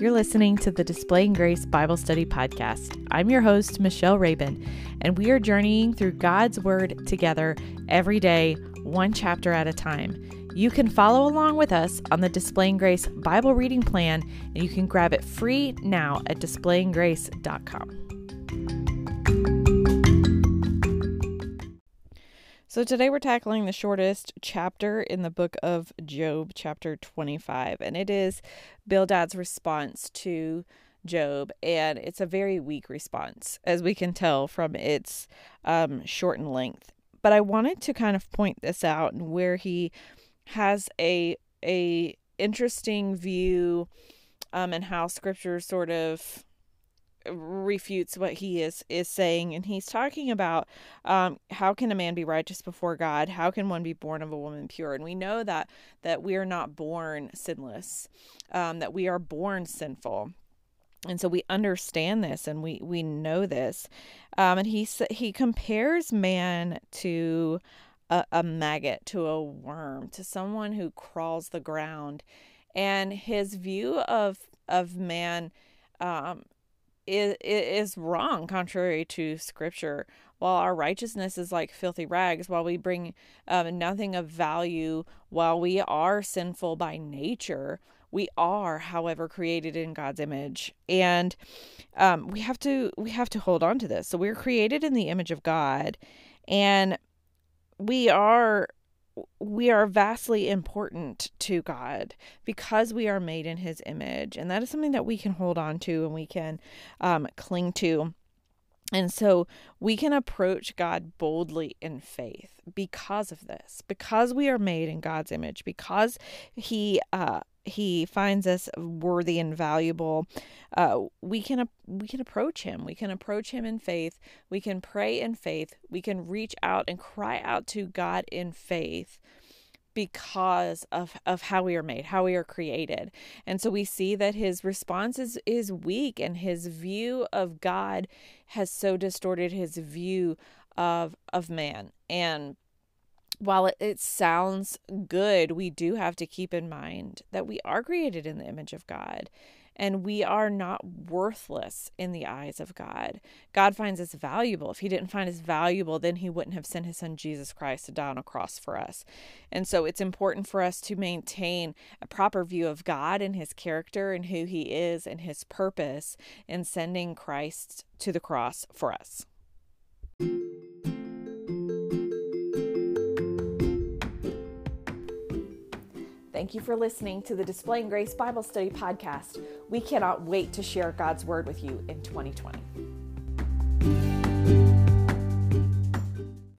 You're listening to the Displaying Grace Bible Study Podcast. I'm your host, Michelle Rabin, and we are journeying through God's Word together every day, one chapter at a time. You can follow along with us on the Displaying Grace Bible reading plan, and you can grab it free now at displayinggrace.com. So, today we're tackling the shortest chapter in the book of Job, chapter 25, and it is Bildad's response to Job, and it's a very weak response, as we can tell from its um, shortened length. But I wanted to kind of point this out and where he has a a interesting view um, and how scripture sort of refutes what he is is saying and he's talking about um, how can a man be righteous before god? How can one be born of a woman pure? And we know that that we are not born sinless um, that we are born sinful. And so we understand this and we we know this. Um, and he he compares man to a, a maggot to a worm to someone who crawls the ground. And his view of of man um, is, is wrong, contrary to scripture. While our righteousness is like filthy rags, while we bring um, nothing of value, while we are sinful by nature, we are, however, created in God's image, and um, we have to we have to hold on to this. So we're created in the image of God, and we are we are vastly important to God because we are made in His image. And that is something that we can hold on to and we can um, cling to. And so we can approach God boldly in faith because of this, because we are made in God's image, because He uh, he finds us worthy and valuable, uh, we can we can approach him. We can approach him in faith. We can pray in faith. We can reach out and cry out to God in faith because of of how we are made, how we are created. And so we see that his response is is weak and his view of God has so distorted his view of of man. And while it, sounds good, we do have to keep in mind that we are created in the image of God and we are not worthless in the eyes of God. God finds us valuable. If He didn't find us valuable, then He wouldn't have sent His Son Jesus Christ to die on a cross for us. And so it's important for us to maintain a proper view of God and His character and who He is and His purpose in sending Christ to the cross for us. Thank you for listening to the Displaying Grace Bible Study Podcast. We cannot wait to share God's Word with you in 2020.